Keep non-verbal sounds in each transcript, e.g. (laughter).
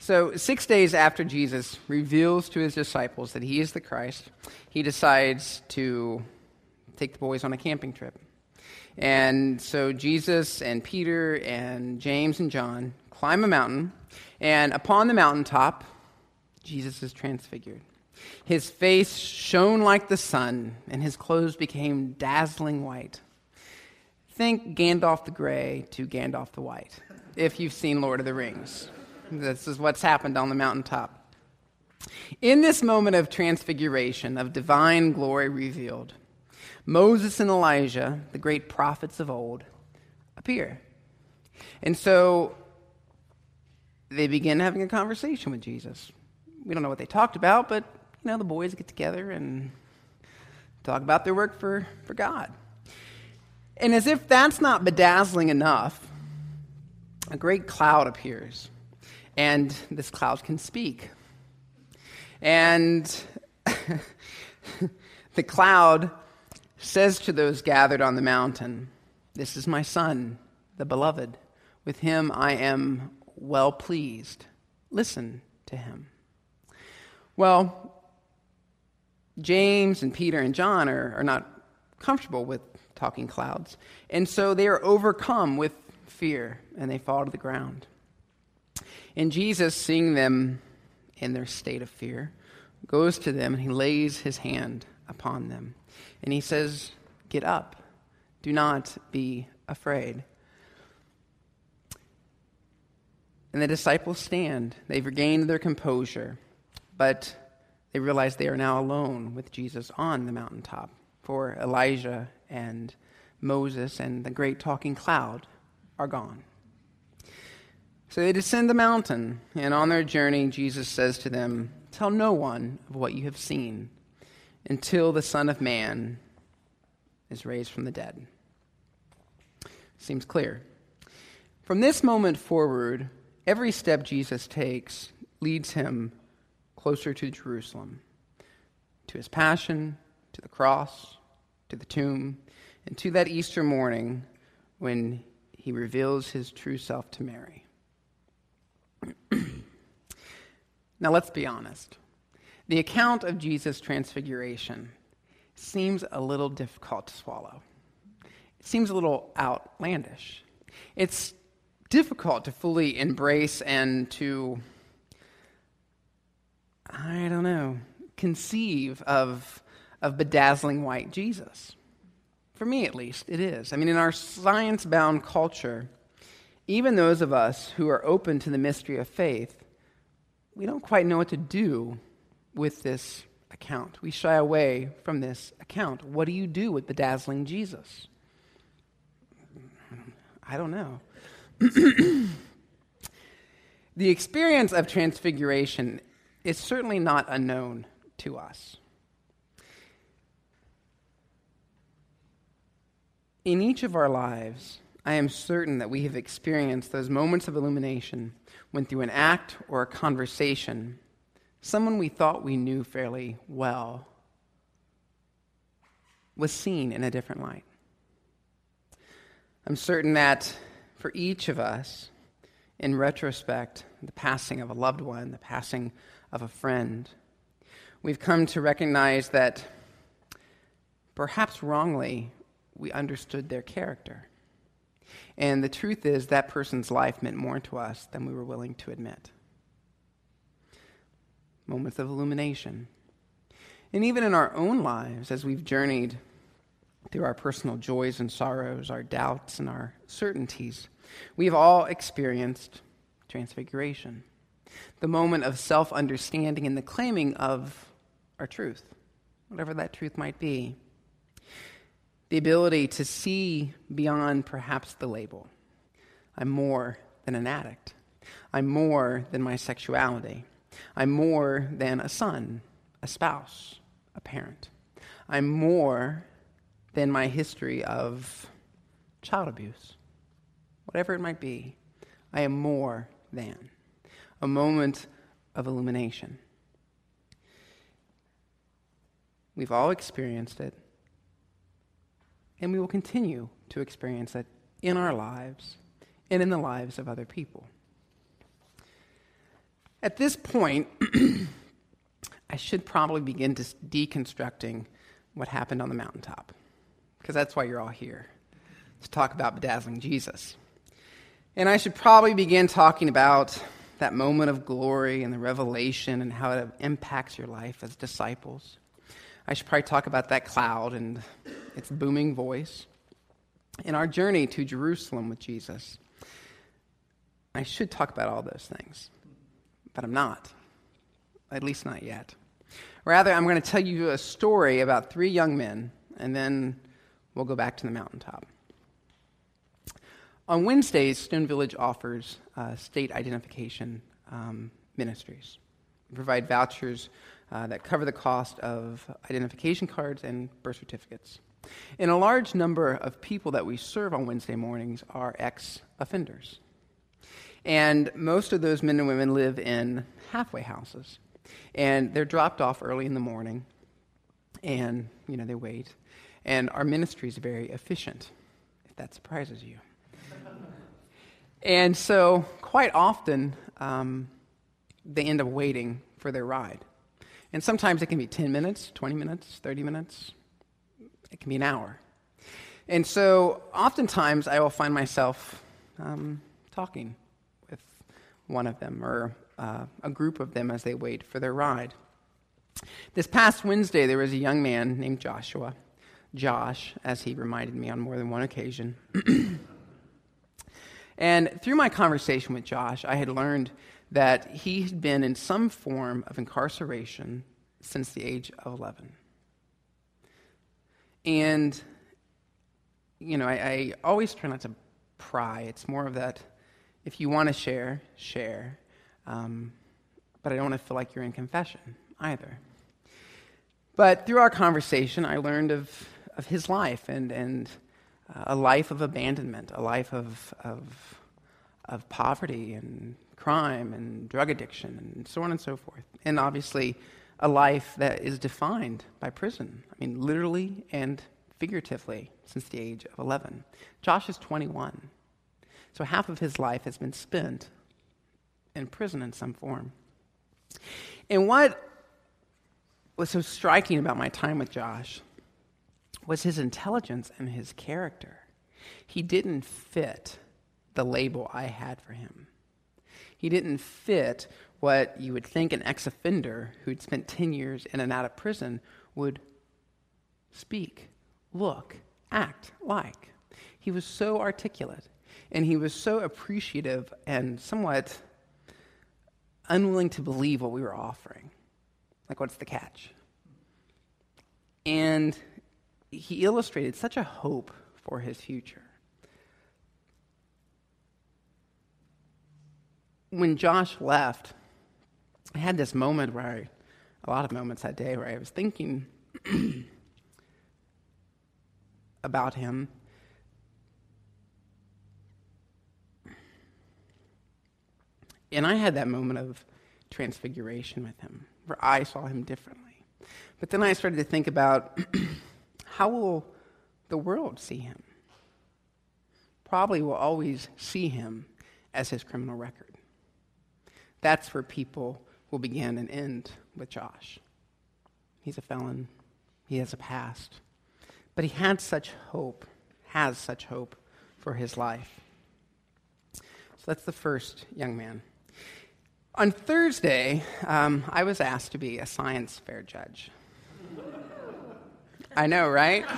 So, six days after Jesus reveals to his disciples that he is the Christ, he decides to take the boys on a camping trip. And so, Jesus and Peter and James and John climb a mountain, and upon the mountaintop, Jesus is transfigured. His face shone like the sun, and his clothes became dazzling white. Think Gandalf the Grey to Gandalf the White, if you've seen Lord of the Rings. This is what's happened on the mountaintop. In this moment of transfiguration, of divine glory revealed, Moses and Elijah, the great prophets of old, appear. And so they begin having a conversation with Jesus. We don't know what they talked about, but you know, the boys get together and talk about their work for, for God. And as if that's not bedazzling enough, a great cloud appears and this cloud can speak. And (laughs) the cloud says to those gathered on the mountain, This is my son, the beloved. With him I am well pleased. Listen to him. Well, James and Peter and John are, are not comfortable with talking clouds, and so they are overcome with fear and they fall to the ground. And Jesus, seeing them in their state of fear, goes to them and he lays his hand upon them. And he says, Get up. Do not be afraid. And the disciples stand. They've regained their composure, but they realize they are now alone with Jesus on the mountaintop. For Elijah and Moses and the great talking cloud are gone. So they descend the mountain, and on their journey, Jesus says to them, Tell no one of what you have seen until the Son of Man is raised from the dead. Seems clear. From this moment forward, every step Jesus takes leads him closer to Jerusalem, to his passion, to the cross, to the tomb, and to that Easter morning when he reveals his true self to Mary. (clears throat) now, let's be honest. The account of Jesus' transfiguration seems a little difficult to swallow. It seems a little outlandish. It's difficult to fully embrace and to, I don't know, conceive of, of bedazzling white Jesus. For me, at least, it is. I mean, in our science bound culture, even those of us who are open to the mystery of faith, we don't quite know what to do with this account. We shy away from this account. What do you do with the dazzling Jesus? I don't know. (clears throat) the experience of transfiguration is certainly not unknown to us. In each of our lives, I am certain that we have experienced those moments of illumination when, through an act or a conversation, someone we thought we knew fairly well was seen in a different light. I'm certain that for each of us, in retrospect, the passing of a loved one, the passing of a friend, we've come to recognize that perhaps wrongly we understood their character. And the truth is, that person's life meant more to us than we were willing to admit. Moments of illumination. And even in our own lives, as we've journeyed through our personal joys and sorrows, our doubts and our certainties, we've all experienced transfiguration. The moment of self understanding and the claiming of our truth, whatever that truth might be the ability to see beyond perhaps the label. I'm more than an addict. I'm more than my sexuality. I'm more than a son, a spouse, a parent. I'm more than my history of child abuse. Whatever it might be, I am more than. A moment of illumination. We've all experienced it. And we will continue to experience it in our lives and in the lives of other people. At this point, (clears throat) I should probably begin to deconstructing what happened on the mountaintop, because that's why you're all here, to talk about bedazzling Jesus. And I should probably begin talking about that moment of glory and the revelation and how it impacts your life as disciples. I should probably talk about that cloud and its booming voice in our journey to Jerusalem with Jesus. I should talk about all those things, but I'm not, at least not yet. Rather, I'm going to tell you a story about three young men, and then we'll go back to the mountaintop. On Wednesdays, Stone Village offers uh, state identification um, ministries. We provide vouchers uh, that cover the cost of identification cards and birth certificates. And a large number of people that we serve on Wednesday mornings are ex offenders. And most of those men and women live in halfway houses. And they're dropped off early in the morning, and, you know, they wait. And our ministry is very efficient, if that surprises you. and so, quite often, um, they end up waiting for their ride. And sometimes it can be 10 minutes, 20 minutes, 30 minutes, it can be an hour. And so, oftentimes, I will find myself um, talking with one of them or uh, a group of them as they wait for their ride. This past Wednesday, there was a young man named Joshua, Josh, as he reminded me on more than one occasion. (clears throat) and through my conversation with Josh, I had learned that he had been in some form of incarceration since the age of 11. And, you know, I, I always try not to pry. It's more of that if you want to share, share. Um, but I don't want to feel like you're in confession either. But through our conversation, I learned of, of his life and, and uh, a life of abandonment, a life of, of, of poverty and crime and drug addiction and so on and so forth. And obviously, a life that is defined by prison. I mean, literally and figuratively since the age of 11. Josh is 21. So half of his life has been spent in prison in some form. And what was so striking about my time with Josh was his intelligence and his character. He didn't fit the label I had for him. He didn't fit what you would think an ex offender who'd spent 10 years in and out of prison would speak, look, act like. He was so articulate and he was so appreciative and somewhat unwilling to believe what we were offering. Like, what's the catch? And he illustrated such a hope for his future. When Josh left, I had this moment where I, a lot of moments that day, where I was thinking (clears throat) about him. And I had that moment of transfiguration with him, where I saw him differently. But then I started to think about (clears throat) how will the world see him? Probably will always see him as his criminal record. That's where people will begin and end with Josh. He's a felon, he has a past. But he had such hope, has such hope for his life. So that's the first young man. On Thursday, um, I was asked to be a science fair judge. I know, right? (laughs)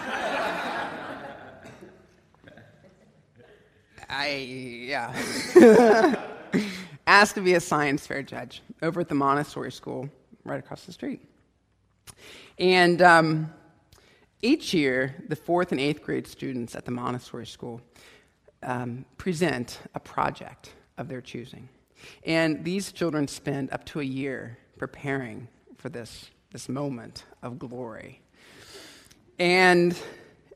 I, yeah. (laughs) asked to be a science fair judge over at the Montessori school right across the street. And um, each year, the fourth and eighth grade students at the Montessori school um, present a project of their choosing. And these children spend up to a year preparing for this, this moment of glory. And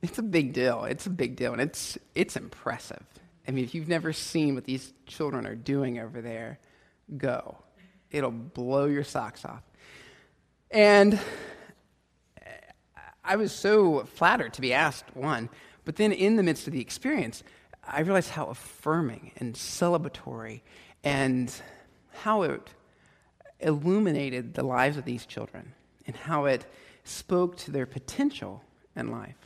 it's a big deal. It's a big deal, and it's, it's impressive. I mean, if you've never seen what these children are doing over there, go. It'll blow your socks off. And I was so flattered to be asked one, but then in the midst of the experience, I realized how affirming and celebratory and how it illuminated the lives of these children and how it spoke to their potential in life.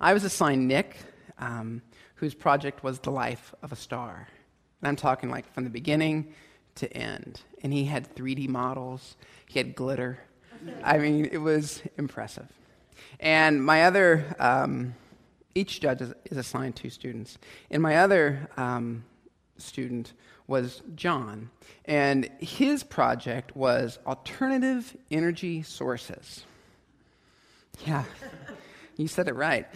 I was assigned Nick, um, whose project was the life of a star. And I'm talking like from the beginning to end. And he had 3D models, he had glitter. I mean, it was impressive. And my other, um, each judge is, assigned two students. And my other um, student was John. And his project was alternative energy sources. Yeah, you said it right.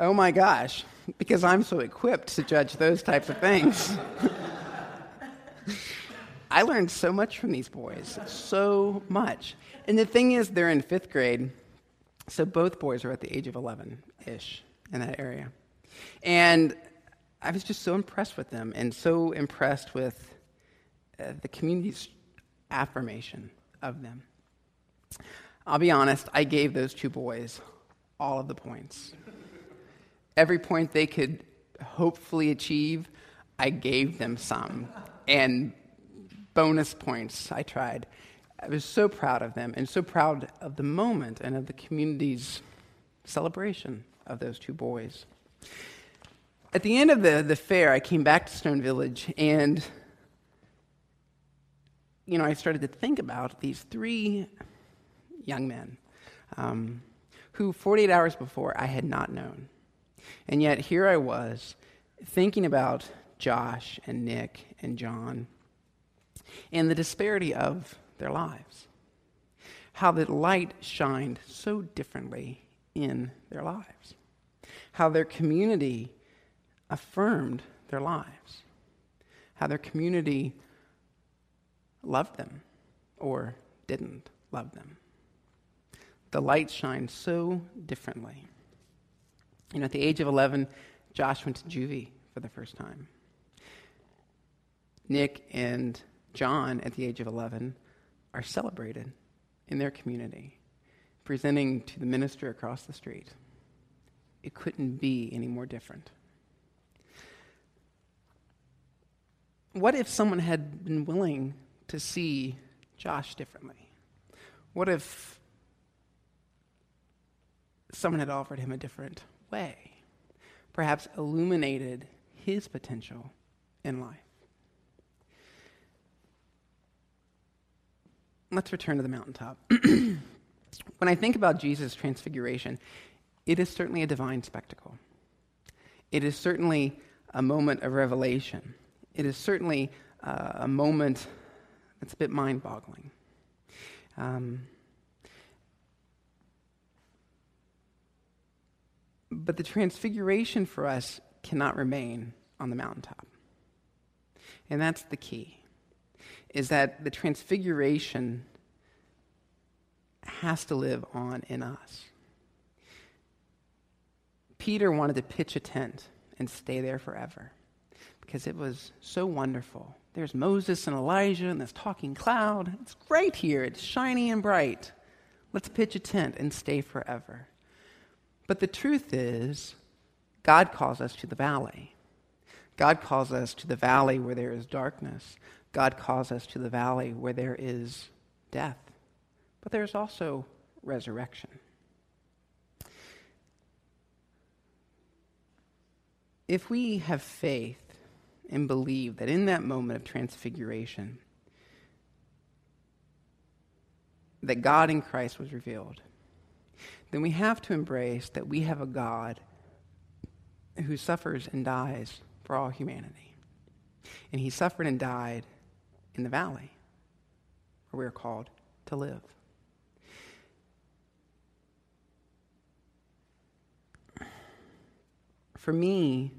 Oh my gosh, because I'm so equipped to judge those types of things. (laughs) I learned so much from these boys, so much. And the thing is, they're in fifth grade, so both boys are at the age of 11 ish in that area. And I was just so impressed with them and so impressed with uh, the community's affirmation of them. I'll be honest, I gave those two boys all of the points. Every point they could hopefully achieve, I gave them some. And bonus points, I tried. I was so proud of them and so proud of the moment and of the community's celebration of those two boys. At the end of the, the fair, I came back to Stone Village and, you know, I started to think about these three young men um, who 48 hours before I had not known. And yet here I was thinking about Josh and Nick and John and the disparity of their lives. How the light shined so differently in their lives. How their community affirmed their lives. How their community loved them or didn't love them. The light shined so differently. You know, at the age of 11, Josh went to juvie for the first time. Nick and John, at the age of 11, are celebrated in their community, presenting to the minister across the street. It couldn't be any more different. What if someone had been willing to see Josh differently? What if someone had offered him a different way? Perhaps illuminated his potential in life. let's return to the mountaintop. (clears throat) when I think about Jesus' transfiguration, it is certainly a divine spectacle. It is certainly a moment of revelation. It is certainly uh, a moment that's a bit mind boggling. Um, but the transfiguration for us cannot remain on the mountaintop. And that's the key is that the transfiguration has to live on in us. Peter wanted to pitch a tent and stay there forever because it was so wonderful. There's Moses and Elijah and this talking cloud. It's great here, it's shiny and bright. Let's pitch a tent and stay forever. But the truth is, God calls us to the valley. God calls us to the valley where there is darkness. God calls us to the valley where there is death, but there's also resurrection. If we have faith and believe that in that moment of transfiguration, that God in Christ was revealed, then we have to embrace that we have a God who suffers and dies for all humanity. And he suffered and died in the valley where we are called to live. For me,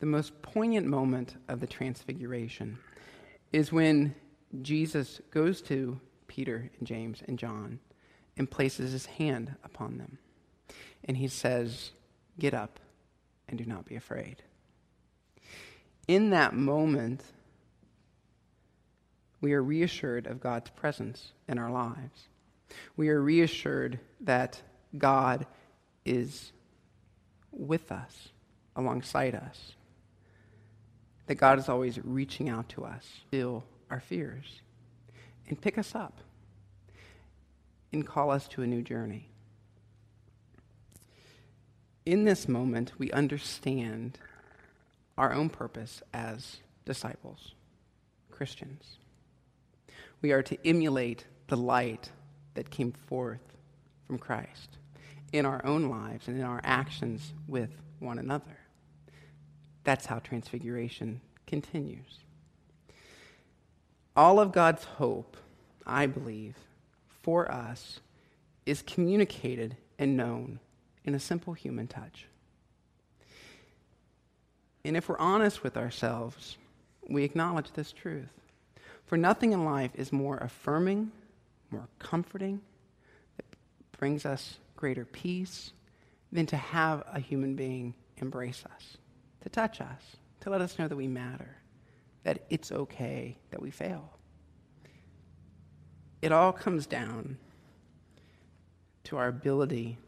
the most poignant moment of the Transfiguration is when Jesus goes to Peter and James and John and places his hand upon them. And he says, Get up and do not be afraid. In that moment, we are reassured of God's presence in our lives. We are reassured that God is with us, alongside us, that God is always reaching out to us, feel our fears, and pick us up and call us to a new journey. In this moment, we understand our own purpose as disciples, Christians. We are to emulate the light that came forth from Christ in our own lives and in our actions with one another. That's how transfiguration continues. All of God's hope, I believe, for us is communicated and known in a simple human touch. And if we're honest with ourselves, we acknowledge this truth. For nothing in life is more affirming, more comforting, that brings us greater peace than to have a human being embrace us, to touch us, to let us know that we matter, that it's okay that we fail. It all comes down to our ability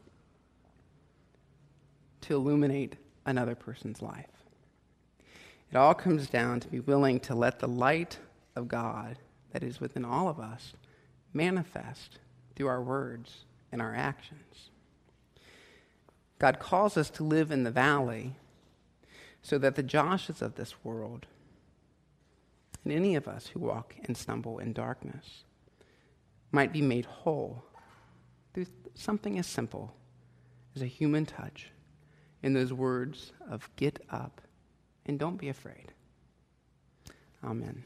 to illuminate another person's life. It all comes down to be willing to let the light of God that is within all of us manifest through our words and our actions. God calls us to live in the valley so that the Joshes of this world and any of us who walk and stumble in darkness might be made whole through something as simple as a human touch in those words of get up and don't be afraid. Amen.